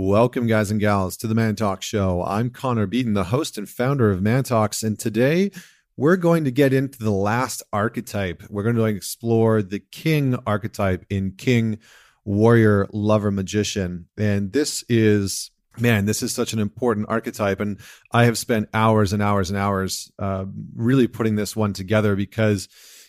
Welcome, guys and gals, to the Man Talk Show. I'm Connor Beaton, the host and founder of Man Talks, and today we're going to get into the last archetype. We're going to explore the king archetype in King, Warrior, Lover, Magician. And this is, man, this is such an important archetype. And I have spent hours and hours and hours uh, really putting this one together because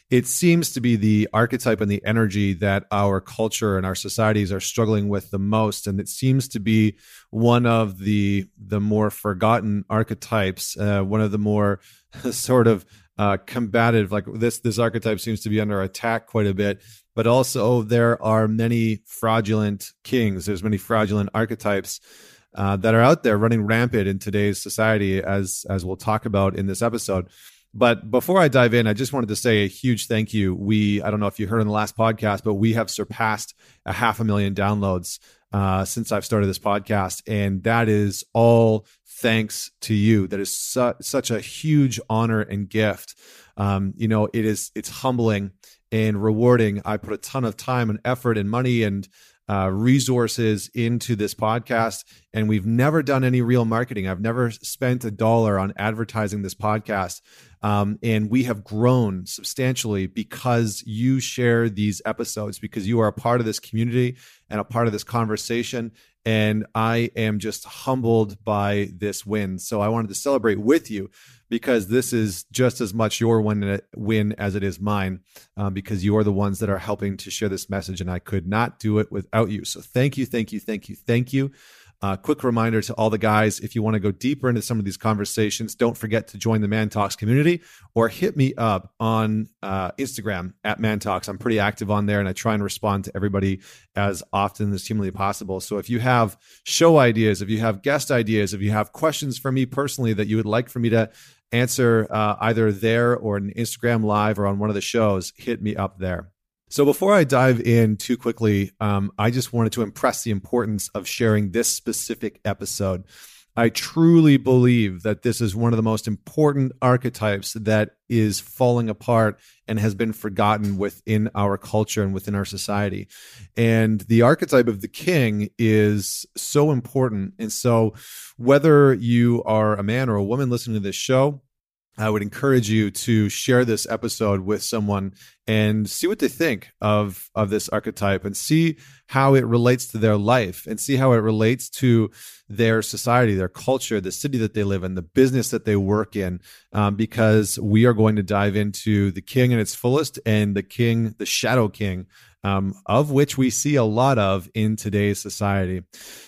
it seems to be the archetype and the energy that our culture and our societies are struggling with the most. And it seems to be one of the the more forgotten archetypes uh, one of the more sort of uh, combative like this this archetype seems to be under attack quite a bit. But also there are many fraudulent kings. There's many fraudulent archetypes uh, that are out there running rampant in today's society as as we'll talk about in this episode but before I dive in, I just wanted to say a huge thank you. We, I don't know if you heard in the last podcast, but we have surpassed a half a million downloads uh, since I've started this podcast. And that is all thanks to you. That is su- such a huge honor and gift. Um, you know, it is, it's humbling and rewarding. I put a ton of time and effort and money and uh, resources into this podcast, and we've never done any real marketing. I've never spent a dollar on advertising this podcast. Um, and we have grown substantially because you share these episodes, because you are a part of this community and a part of this conversation. And I am just humbled by this win. So I wanted to celebrate with you because this is just as much your win, win as it is mine, um, because you are the ones that are helping to share this message. And I could not do it without you. So thank you, thank you, thank you, thank you. Uh, quick reminder to all the guys if you want to go deeper into some of these conversations, don't forget to join the Man Talks community or hit me up on uh, Instagram at Man Talks. I'm pretty active on there and I try and respond to everybody as often as humanly possible. So if you have show ideas, if you have guest ideas, if you have questions for me personally that you would like for me to answer uh, either there or an Instagram live or on one of the shows, hit me up there. So before I dive in too quickly, um, I just wanted to impress the importance of sharing this specific episode. I truly believe that this is one of the most important archetypes that is falling apart and has been forgotten within our culture and within our society. And the archetype of the king is so important. And so, whether you are a man or a woman listening to this show, I would encourage you to share this episode with someone and see what they think of of this archetype and see how it relates to their life and see how it relates to their society, their culture, the city that they live in, the business that they work in. Um, because we are going to dive into the king in its fullest and the king, the shadow king, um, of which we see a lot of in today's society.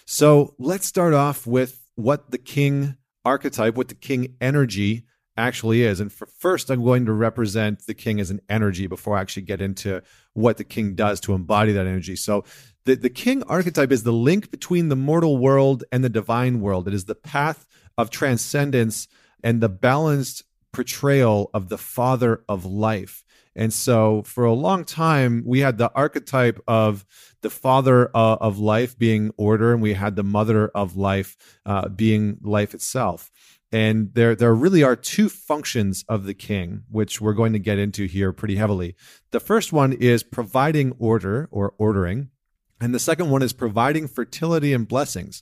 So let's start off with what the king archetype, what the king energy actually is. And for first, I'm going to represent the king as an energy before I actually get into what the king does to embody that energy. So, the, the king archetype is the link between the mortal world and the divine world. It is the path of transcendence and the balanced portrayal of the father of life. And so, for a long time, we had the archetype of the father uh, of life being order, and we had the mother of life uh, being life itself. And there, there really are two functions of the king, which we're going to get into here pretty heavily. The first one is providing order or ordering, and the second one is providing fertility and blessings.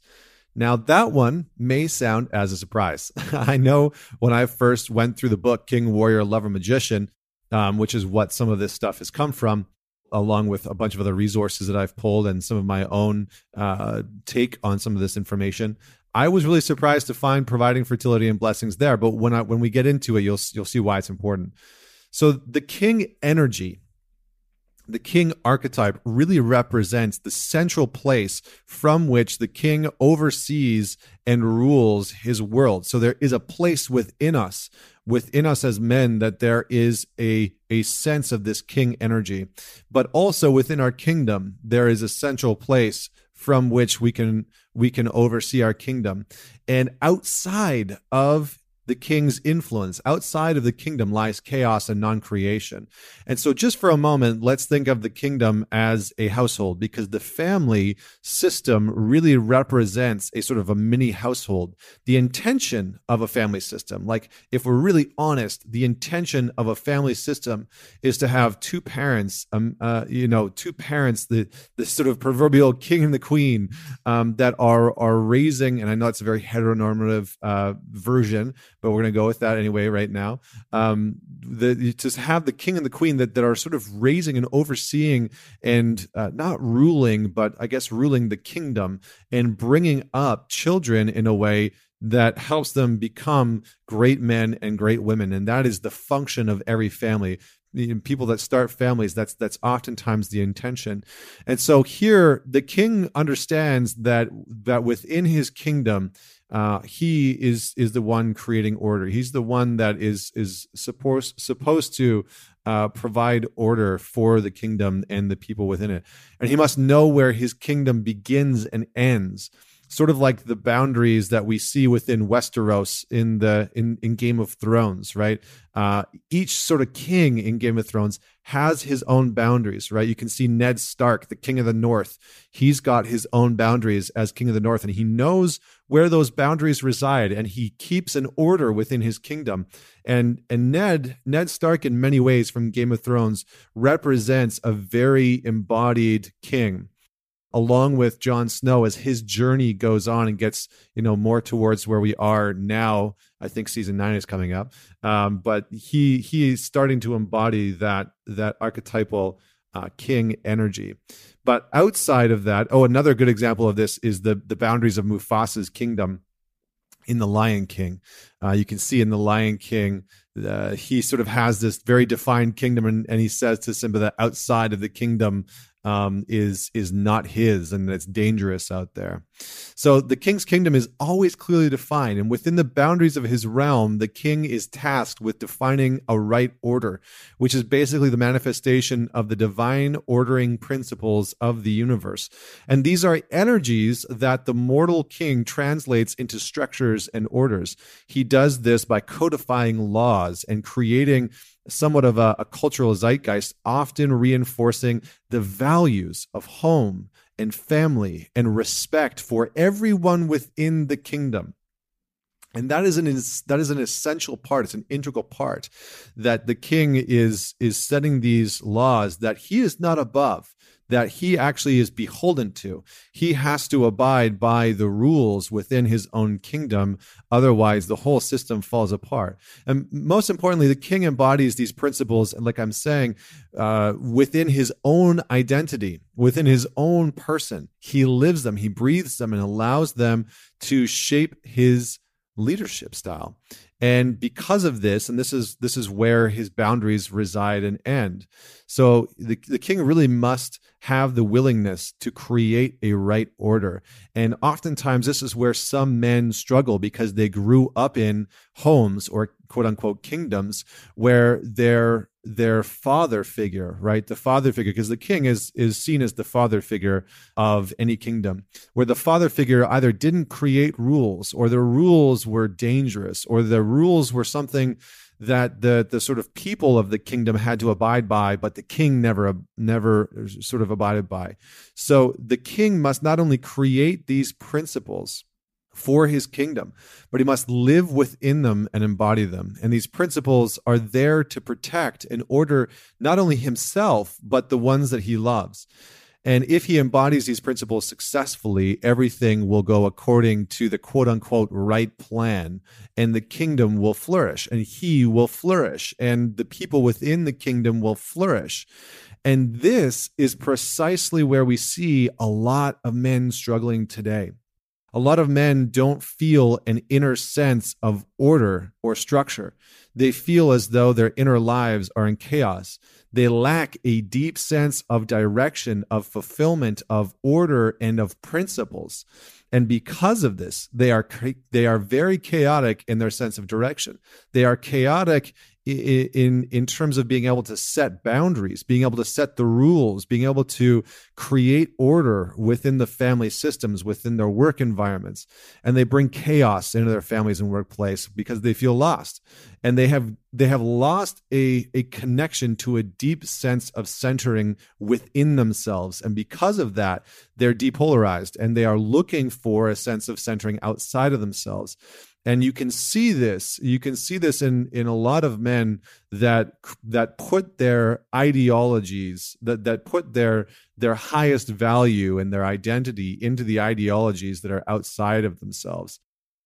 Now, that one may sound as a surprise. I know when I first went through the book King, Warrior, Lover, Magician, um, which is what some of this stuff has come from, along with a bunch of other resources that I've pulled and some of my own uh, take on some of this information. I was really surprised to find providing fertility and blessings there, but when I, when we get into it, you'll you'll see why it's important. So the king energy, the king archetype really represents the central place from which the king oversees and rules his world. So there is a place within us, within us as men, that there is a, a sense of this king energy. But also within our kingdom, there is a central place from which we can we can oversee our kingdom. And outside of the king's influence. Outside of the kingdom lies chaos and non creation. And so, just for a moment, let's think of the kingdom as a household because the family system really represents a sort of a mini household. The intention of a family system, like if we're really honest, the intention of a family system is to have two parents, um, uh, you know, two parents, the, the sort of proverbial king and the queen um, that are, are raising, and I know it's a very heteronormative uh, version, but we're going to go with that anyway right now. Um, the, to have the king and the queen that, that are sort of raising and overseeing and uh, not ruling, but I guess ruling the kingdom and bringing up children in a way that helps them become great men and great women. And that is the function of every family. People that start families that's that's oftentimes the intention. And so here the king understands that that within his kingdom uh, he is is the one creating order. He's the one that is is supposed supposed to uh, provide order for the kingdom and the people within it, and he must know where his kingdom begins and ends sort of like the boundaries that we see within Westeros in the in, in Game of Thrones, right? Uh, each sort of king in Game of Thrones has his own boundaries, right? You can see Ned Stark, the King of the North. He's got his own boundaries as King of the North, and he knows where those boundaries reside, and he keeps an order within his kingdom. And and Ned Ned Stark, in many ways, from Game of Thrones, represents a very embodied king along with Jon Snow as his journey goes on and gets you know more towards where we are now. I think season nine is coming up, um, but he he's starting to embody that that archetypal uh, king energy. But outside of that, oh, another good example of this is the the boundaries of Mufasa's kingdom in the Lion King. Uh, you can see in the Lion King, uh, he sort of has this very defined kingdom, and, and he says to Simba that outside of the kingdom um, is is not his, and it's dangerous out there. So the king's kingdom is always clearly defined, and within the boundaries of his realm, the king is tasked with defining a right order, which is basically the manifestation of the divine ordering principles of the universe. And these are energies that the mortal king translates into structures and orders. He does this by codifying laws and creating somewhat of a, a cultural zeitgeist, often reinforcing the values of home and family and respect for everyone within the kingdom. And that is an that is an essential part it's an integral part that the king is is setting these laws that he is not above that he actually is beholden to. He has to abide by the rules within his own kingdom. Otherwise, the whole system falls apart. And most importantly, the king embodies these principles, and like I'm saying, uh, within his own identity, within his own person. He lives them, he breathes them, and allows them to shape his leadership style. And because of this, and this is this is where his boundaries reside and end. So the, the king really must have the willingness to create a right order. And oftentimes this is where some men struggle because they grew up in homes or quote unquote kingdoms where their their father figure, right? The father figure, because the king is is seen as the father figure of any kingdom, where the father figure either didn't create rules or the rules were dangerous or the rules were something that the the sort of people of the kingdom had to abide by, but the king never never sort of abided by. So the king must not only create these principles for his kingdom, but he must live within them and embody them. And these principles are there to protect and order not only himself, but the ones that he loves. And if he embodies these principles successfully, everything will go according to the quote unquote right plan, and the kingdom will flourish, and he will flourish, and the people within the kingdom will flourish. And this is precisely where we see a lot of men struggling today. A lot of men don't feel an inner sense of order or structure. They feel as though their inner lives are in chaos. They lack a deep sense of direction, of fulfillment, of order, and of principles. And because of this, they are they are very chaotic in their sense of direction. They are chaotic in in terms of being able to set boundaries, being able to set the rules, being able to create order within the family systems, within their work environments, and they bring chaos into their families and workplace because they feel lost, and they have they have lost a a connection to a deep sense of centering within themselves, and because of that, they're depolarized and they are looking for a sense of centering outside of themselves and you can see this you can see this in in a lot of men that that put their ideologies that that put their their highest value and their identity into the ideologies that are outside of themselves.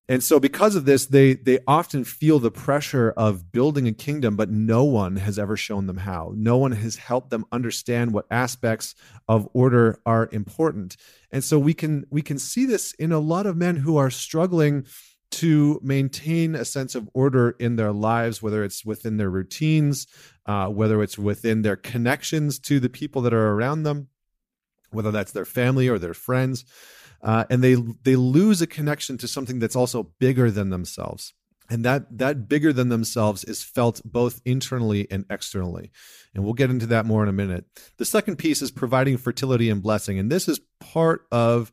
And so because of this they they often feel the pressure of building a kingdom but no one has ever shown them how. No one has helped them understand what aspects of order are important. And so we can we can see this in a lot of men who are struggling to maintain a sense of order in their lives, whether it's within their routines, uh, whether it's within their connections to the people that are around them, whether that's their family or their friends, uh, and they they lose a connection to something that's also bigger than themselves. And that that bigger than themselves is felt both internally and externally. And we'll get into that more in a minute. The second piece is providing fertility and blessing. And this is part of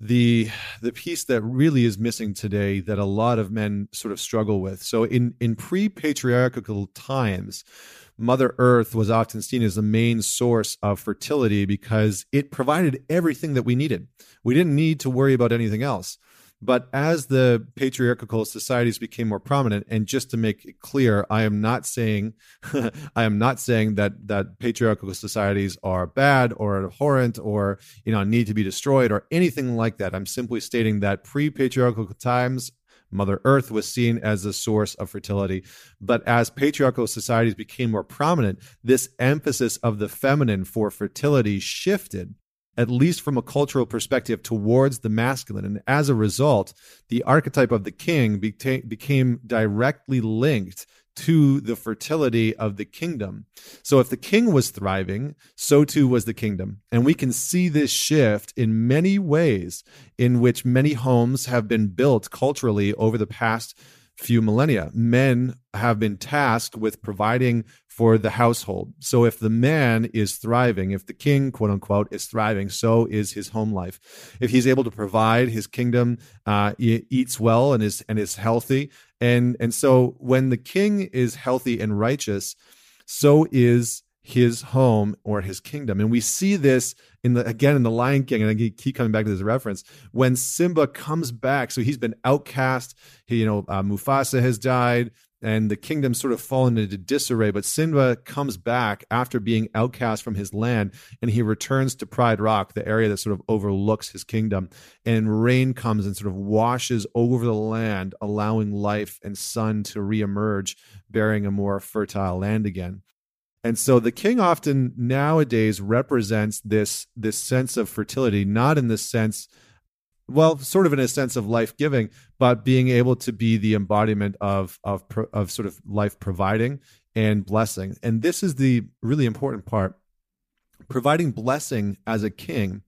the the piece that really is missing today that a lot of men sort of struggle with. So in in pre-patriarchal times, Mother Earth was often seen as the main source of fertility because it provided everything that we needed. We didn't need to worry about anything else. But as the patriarchal societies became more prominent, and just to make it clear, I am not saying I am not saying that that patriarchal societies are bad or abhorrent or you know need to be destroyed or anything like that. I'm simply stating that pre-patriarchal times Mother Earth was seen as a source of fertility. But as patriarchal societies became more prominent, this emphasis of the feminine for fertility shifted at least from a cultural perspective, towards the masculine. And as a result, the archetype of the king became directly linked to the fertility of the kingdom. So if the king was thriving, so too was the kingdom. And we can see this shift in many ways in which many homes have been built culturally over the past few millennia. Men have been tasked with providing for the household. So if the man is thriving, if the king, quote unquote, is thriving, so is his home life. If he's able to provide, his kingdom uh, eats well and is and is healthy. And and so when the king is healthy and righteous, so is his home or his kingdom. And we see this in the again in the Lion King, and I keep coming back to this reference when Simba comes back. So he's been outcast. He, you know, uh, Mufasa has died, and the kingdom sort of fallen into disarray. But Simba comes back after being outcast from his land, and he returns to Pride Rock, the area that sort of overlooks his kingdom. And rain comes and sort of washes over the land, allowing life and sun to reemerge, bearing a more fertile land again. And so the king often nowadays represents this this sense of fertility, not in the sense, well, sort of in a sense of life giving, but being able to be the embodiment of of of sort of life providing and blessing. And this is the really important part. Providing blessing as a king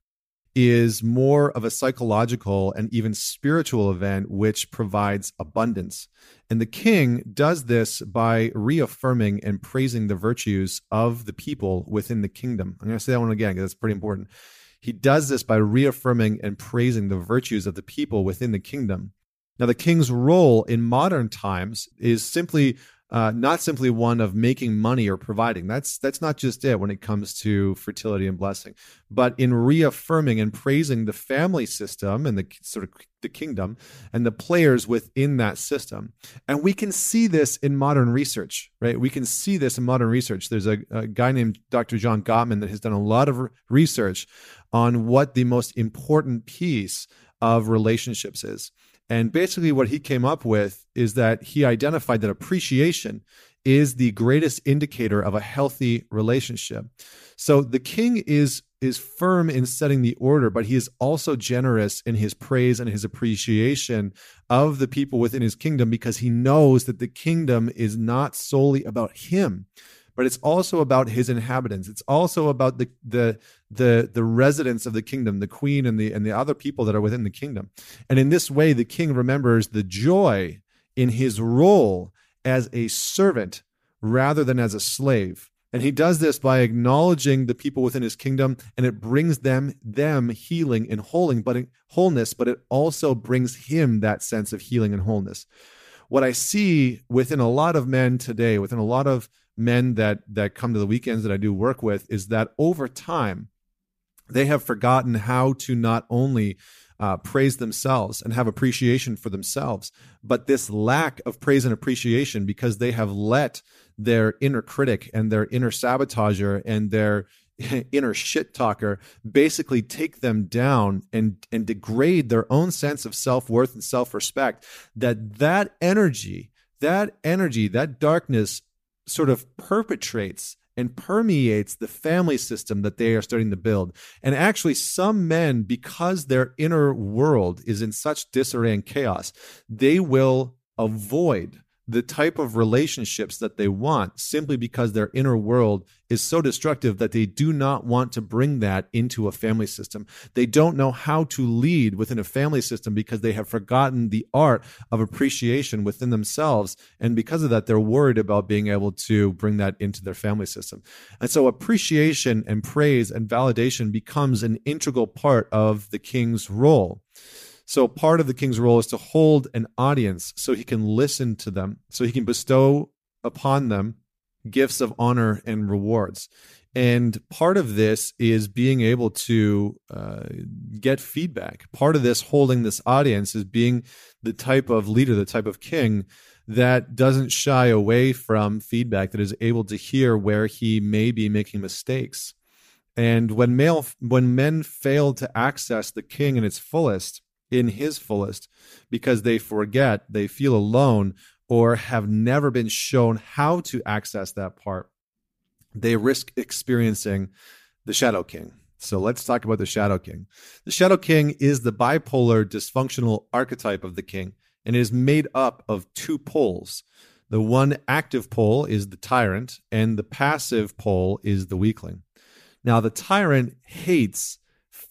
is more of a psychological and even spiritual event which provides abundance. And the king does this by reaffirming and praising the virtues of the people within the kingdom. I'm going to say that one again because that's pretty important. He does this by reaffirming and praising the virtues of the people within the kingdom. Now, the king's role in modern times is simply uh, not simply one of making money or providing. That's that's not just it when it comes to fertility and blessing, but in reaffirming and praising the family system and the sort of the kingdom and the players within that system. And we can see this in modern research, right? We can see this in modern research. There's a, a guy named Dr. John Gottman that has done a lot of research on what the most important piece of relationships is. And basically, what he came up with is that he identified that appreciation is the greatest indicator of a healthy relationship. So the king is is firm in setting the order, but he is also generous in his praise and his appreciation of the people within his kingdom because he knows that the kingdom is not solely about him but it's also about his inhabitants. It's also about the the the the residents of the kingdom, the queen and the and the other people that are within the kingdom. And in this way, the king remembers the joy in his role as a servant rather than as a slave. And he does this by acknowledging the people within his kingdom, and it brings them them healing and wholing, but wholeness, but it also brings him that sense of healing and wholeness. What I see within a lot of men today, within a lot of men that that come to the weekends that I do work with, is that over time they have forgotten how to not only uh, praise themselves and have appreciation for themselves. But this lack of praise and appreciation because they have let their inner critic and their inner sabotager and their inner shit talker basically take them down and and degrade their own sense of self-worth and self-respect that that energy that energy that darkness sort of perpetrates and permeates the family system that they are starting to build. And actually, some men, because their inner world is in such disarray and chaos, they will avoid the type of relationships that they want simply because their inner world is so destructive that they do not want to bring that into a family system. They don't know how to lead within a family system because they have forgotten the art of appreciation within themselves. And because of that, they're worried about being able to bring that into their family system. And so appreciation and praise and validation becomes an integral part of the king's role. So part of the king's role is to hold an audience so he can listen to them, so he can bestow upon them gifts of honor and rewards. And part of this is being able to uh, get feedback. Part of this holding this audience is being the type of leader, the type of king that doesn't shy away from feedback, that is able to hear where he may be making mistakes. And when male, when men fail to access the king in its fullest, in his fullest because they forget, they feel alone, or have never been shown how to access that part, they risk experiencing the Shadow King. So let's talk about the Shadow King. The Shadow King is the bipolar dysfunctional archetype of the king, and it is made up of two poles. The one active pole is the tyrant, and the passive pole is the weakling. Now, the tyrant hates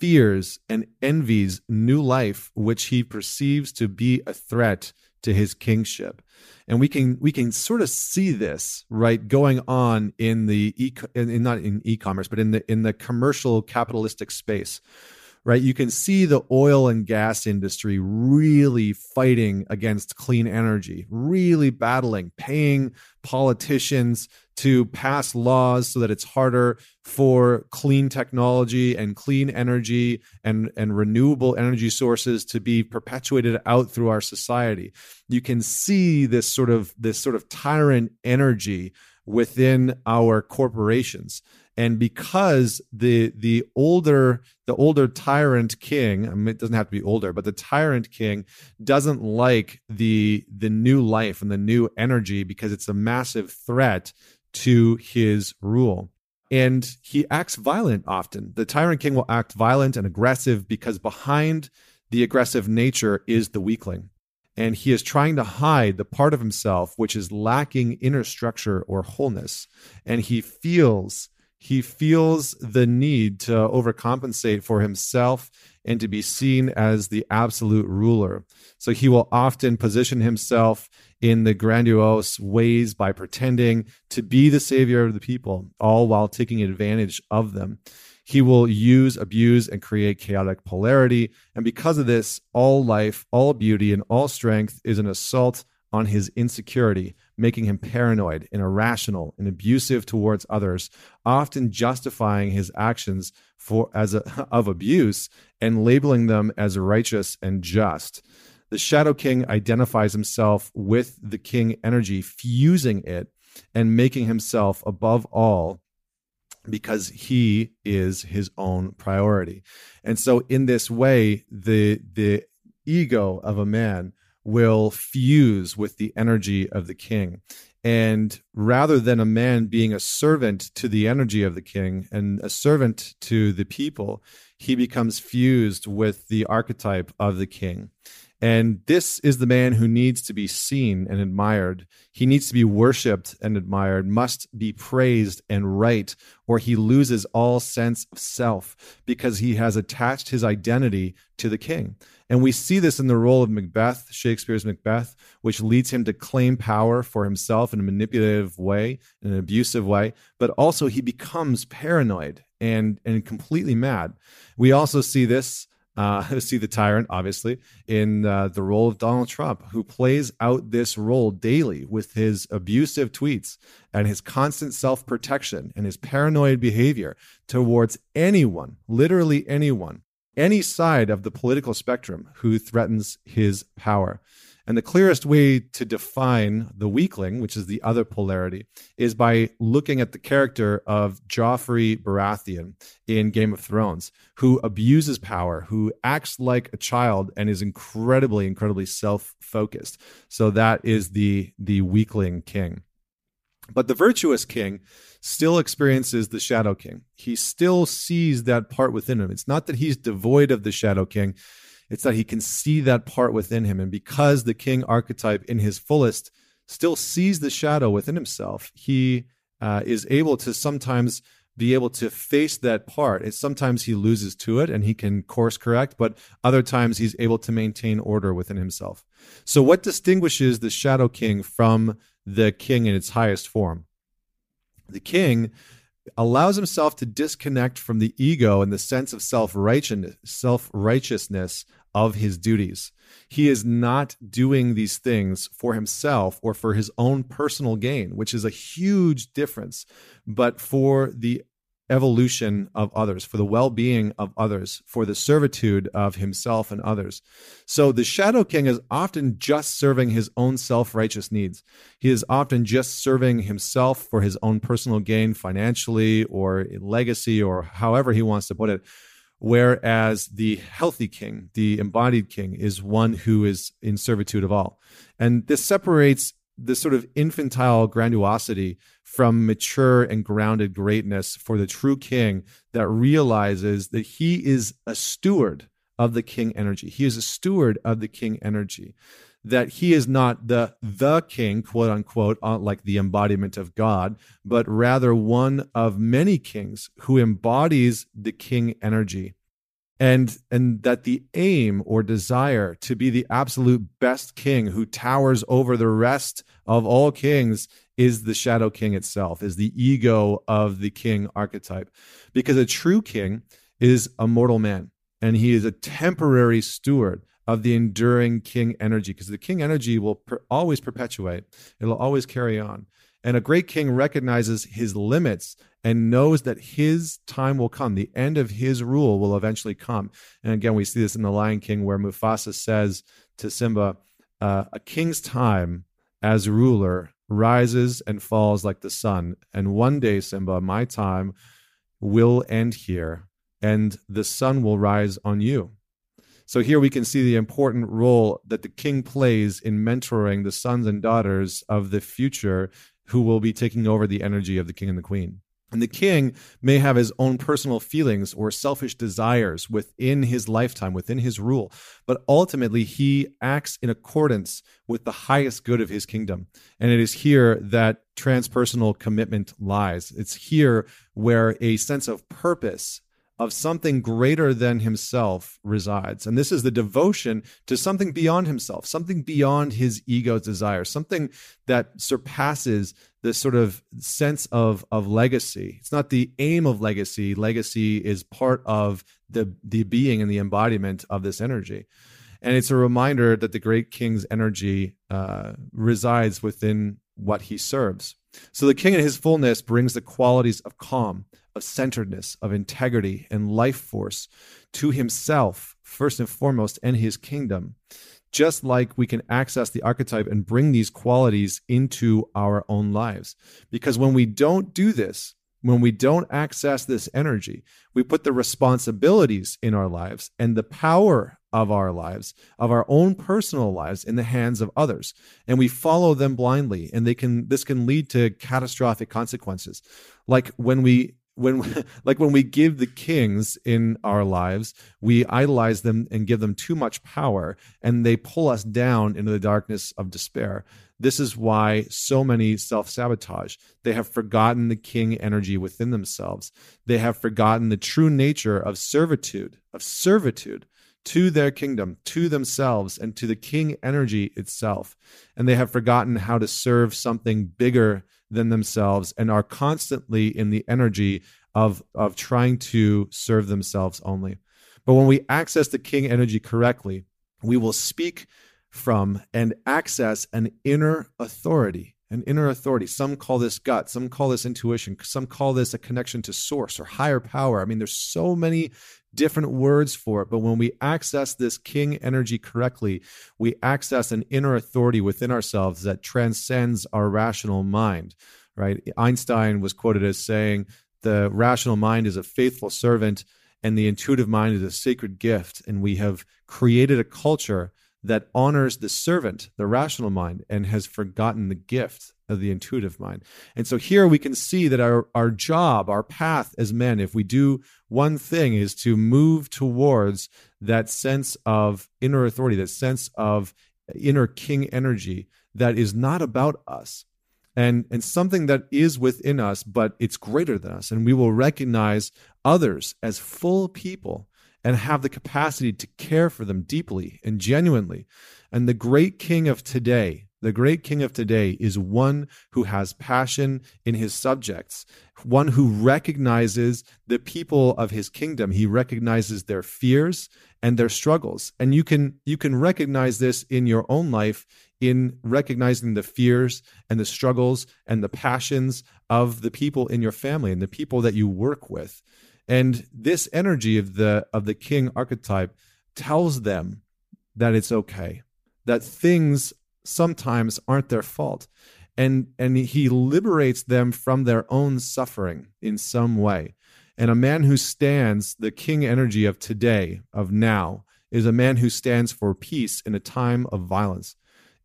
fears and envies new life which he perceives to be a threat to his kingship and we can we can sort of see this right going on in the e in, not in e-commerce but in the in the commercial capitalistic space right? You can see the oil and gas industry really fighting against clean energy, really battling, paying politicians to pass laws so that it's harder for clean technology and clean energy and, and renewable energy sources to be perpetuated out through our society. You can see this sort of this sort of tyrant energy within our corporations. And because the the older the older tyrant king I mean, it doesn't have to be older but the tyrant king doesn't like the the new life and the new energy because it's a massive threat to his rule. And he acts violent often. The tyrant king will act violent and aggressive because behind the aggressive nature is the weakling and he is trying to hide the part of himself which is lacking inner structure or wholeness and he feels he feels the need to overcompensate for himself and to be seen as the absolute ruler. So he will often position himself in the grandiose ways by pretending to be the savior of the people, all while taking advantage of them. He will use, abuse, and create chaotic polarity. And because of this, all life, all beauty, and all strength is an assault on his insecurity, making him paranoid and irrational and abusive towards others, often justifying his actions for as a, of abuse and labeling them as righteous and just. The Shadow King identifies himself with the King energy, fusing it and making himself above all because he is his own priority. And so in this way the the ego of a man will fuse with the energy of the king. And rather than a man being a servant to the energy of the king and a servant to the people, he becomes fused with the archetype of the king. And this is the man who needs to be seen and admired. He needs to be worshiped and admired, must be praised and right, or he loses all sense of self because he has attached his identity to the king. And we see this in the role of Macbeth, Shakespeare's Macbeth, which leads him to claim power for himself in a manipulative way, in an abusive way, but also he becomes paranoid and, and completely mad. We also see this uh, see the tyrant, obviously, in uh, the role of Donald Trump, who plays out this role daily with his abusive tweets and his constant self protection and his paranoid behavior towards anyone, literally anyone, any side of the political spectrum who threatens his power. And the clearest way to define the weakling, which is the other polarity, is by looking at the character of Joffrey Baratheon in Game of Thrones, who abuses power, who acts like a child and is incredibly, incredibly self-focused. So that is the the weakling king. But the virtuous king still experiences the shadow king. He still sees that part within him. It's not that he's devoid of the shadow king it's that he can see that part within him. And because the king archetype in his fullest still sees the shadow within himself, he uh, is able to sometimes be able to face that part. It's sometimes he loses to it and he can course correct, but other times he's able to maintain order within himself. So, what distinguishes the Shadow King from the king in its highest form? The king allows himself to disconnect from the ego and the sense of self-righteousness, self-righteousness of his duties. He is not doing these things for himself or for his own personal gain, which is a huge difference, but for the evolution of others, for the well being of others, for the servitude of himself and others. So the Shadow King is often just serving his own self righteous needs. He is often just serving himself for his own personal gain, financially or legacy, or however he wants to put it. Whereas the healthy king, the embodied king, is one who is in servitude of all. And this separates this sort of infantile grandiosity from mature and grounded greatness for the true king that realizes that he is a steward of the king energy. He is a steward of the king energy. That he is not the the king, quote unquote, uh, like the embodiment of God, but rather one of many kings who embodies the king energy. And and that the aim or desire to be the absolute best king who towers over the rest of all kings is the shadow king itself is the ego of the king archetype. Because a true king is a mortal man and he is a temporary steward of the enduring king energy because the king energy will per- always perpetuate it'll always carry on and a great king recognizes his limits and knows that his time will come. The end of his rule will eventually come. And again, we see this in The Lion King, where Mufasa says to Simba, uh, A king's time as ruler rises and falls like the sun. And one day, Simba, my time will end here, and the sun will rise on you. So here we can see the important role that the king plays in mentoring the sons and daughters of the future who will be taking over the energy of the king and the queen. And the king may have his own personal feelings or selfish desires within his lifetime, within his rule, but ultimately he acts in accordance with the highest good of his kingdom. And it is here that transpersonal commitment lies. It's here where a sense of purpose of something greater than himself resides. And this is the devotion to something beyond himself, something beyond his ego's desire, something that surpasses this sort of sense of, of legacy. It's not the aim of legacy. Legacy is part of the, the being and the embodiment of this energy. And it's a reminder that the great king's energy uh, resides within what he serves. So the king in his fullness brings the qualities of calm, of centeredness, of integrity, and life force to himself, first and foremost, and his kingdom. Just like we can access the archetype and bring these qualities into our own lives. Because when we don't do this, when we don't access this energy, we put the responsibilities in our lives and the power of our lives, of our own personal lives in the hands of others. And we follow them blindly. And they can this can lead to catastrophic consequences. Like when we when like when we give the kings in our lives we idolize them and give them too much power and they pull us down into the darkness of despair. This is why so many self-sabotage. They have forgotten the king energy within themselves. They have forgotten the true nature of servitude of servitude to their kingdom, to themselves, and to the king energy itself. And they have forgotten how to serve something bigger than themselves and are constantly in the energy of, of trying to serve themselves only. But when we access the king energy correctly, we will speak from and access an inner authority. An inner authority. Some call this gut, some call this intuition, some call this a connection to source or higher power. I mean, there's so many different words for it. But when we access this king energy correctly, we access an inner authority within ourselves that transcends our rational mind, right? Einstein was quoted as saying, the rational mind is a faithful servant and the intuitive mind is a sacred gift. And we have created a culture that honors the servant, the rational mind, and has forgotten the gift of the intuitive mind. And so here we can see that our, our job, our path as men, if we do one thing, is to move towards that sense of inner authority, that sense of inner king energy that is not about us. And, and something that is within us, but it's greater than us. And we will recognize others as full people and have the capacity to care for them deeply and genuinely. And the great king of today, the great king of today is one who has passion in his subjects, one who recognizes the people of his kingdom. He recognizes their fears and their struggles. And you can you can recognize this in your own life in recognizing the fears and the struggles and the passions of the people in your family and the people that you work with. And this energy of the of the king archetype tells them that it's okay, that things sometimes aren't their fault. And and he liberates them from their own suffering in some way. And a man who stands the king energy of today, of now, is a man who stands for peace in a time of violence.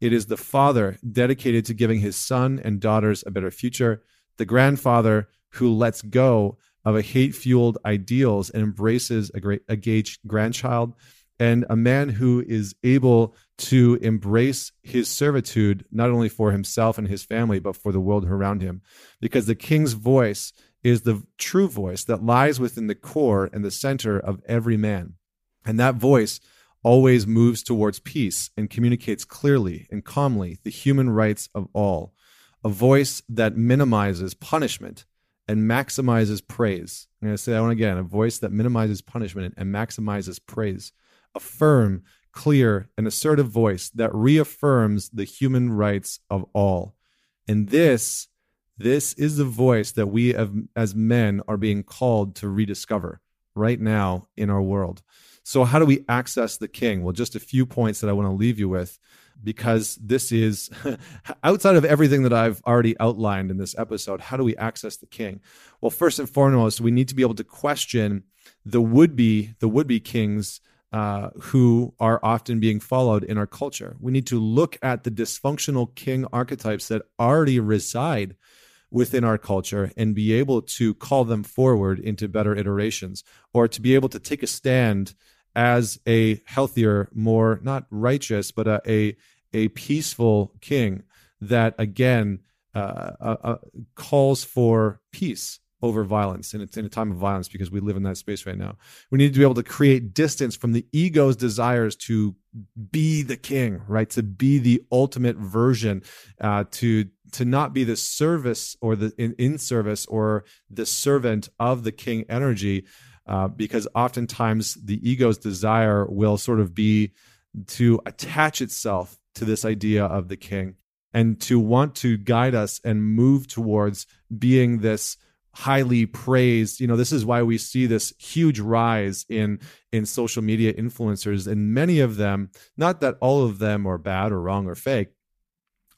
It is the father dedicated to giving his son and daughters a better future, the grandfather who lets go of a hate fueled ideals and embraces a great engaged grandchild and a man who is able to embrace his servitude not only for himself and his family but for the world around him because the king's voice is the true voice that lies within the core and the center of every man and that voice always moves towards peace and communicates clearly and calmly the human rights of all a voice that minimizes punishment and maximizes praise. I'm going to say that one again a voice that minimizes punishment and maximizes praise. A firm, clear, and assertive voice that reaffirms the human rights of all. And this, this is the voice that we have, as men are being called to rediscover right now in our world. So, how do we access the king? Well, just a few points that I want to leave you with because this is outside of everything that I've already outlined in this episode. How do we access the king? Well, first and foremost, we need to be able to question the would be the would be kings uh, who are often being followed in our culture. We need to look at the dysfunctional king archetypes that already reside within our culture and be able to call them forward into better iterations or to be able to take a stand as a healthier, more not righteous, but a a, a peaceful king that again uh, uh, uh, calls for peace over violence and it's in a time of violence because we live in that space right now. We need to be able to create distance from the ego's desires to be the king right? To be the ultimate version uh, to to not be the service or the in, in service or the servant of the king energy uh, because oftentimes the ego's desire will sort of be to attach itself to this idea of the king and to want to guide us and move towards being this highly praised. You know this is why we see this huge rise in in social media influencers and many of them not that all of them are bad or wrong or fake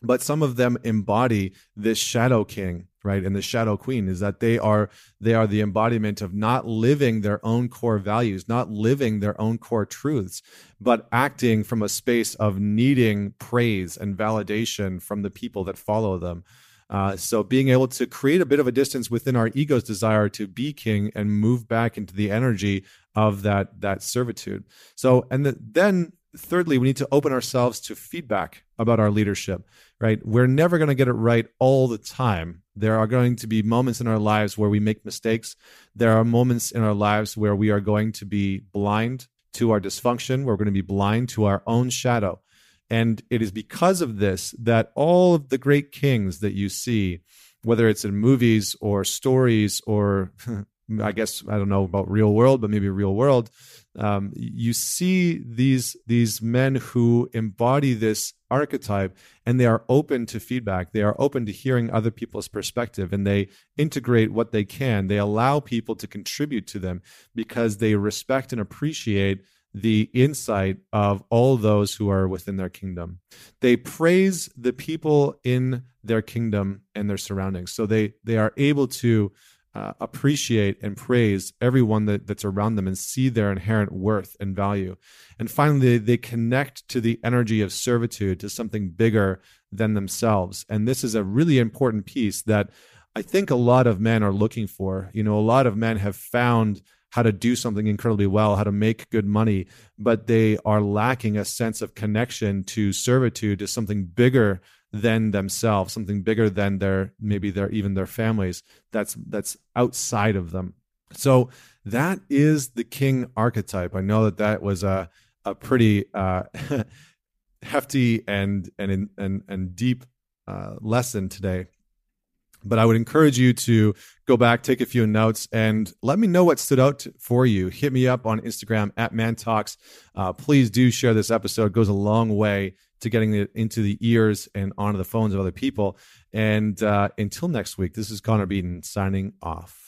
but some of them embody this shadow king right? And the shadow queen is that they are they are the embodiment of not living their own core values not living their own core truths but acting from a space of needing praise and validation from the people that follow them Uh, so being able to create a bit of a distance within our ego's desire to be king and move back into the energy of that that servitude. So and the, then thirdly, we need to open ourselves to feedback about our leadership. Right, we're never going to get it right all the time. There are going to be moments in our lives where we make mistakes. There are moments in our lives where we are going to be blind to our dysfunction. We're going to be blind to our own shadow. And it is because of this that all of the great kings that you see, whether it's in movies or stories or I guess I don't know about real world, but maybe real world, um, you see these these men who embody this archetype and they are open to feedback. They are open to hearing other people's perspective and they integrate what they can. They allow people to contribute to them because they respect and appreciate the insight of all those who are within their kingdom. They praise the people in their kingdom and their surroundings. So they they are able to uh, appreciate and praise everyone that, that's around them and see their inherent worth and value. And finally, they, they connect to the energy of servitude to something bigger than themselves. And this is a really important piece that I think a lot of men are looking for. You know, a lot of men have found how to do something incredibly well, how to make good money, but they are lacking a sense of connection to servitude, to something bigger than themselves, something bigger than their maybe their even their families that's that's outside of them. So that is the king archetype. I know that that was a a pretty uh, hefty and and and and deep uh, lesson today. But I would encourage you to go back, take a few notes, and let me know what stood out for you. Hit me up on Instagram at ManTalks. Uh, please do share this episode; it goes a long way to getting it into the ears and onto the phones of other people. And uh, until next week, this is Connor Beaton signing off.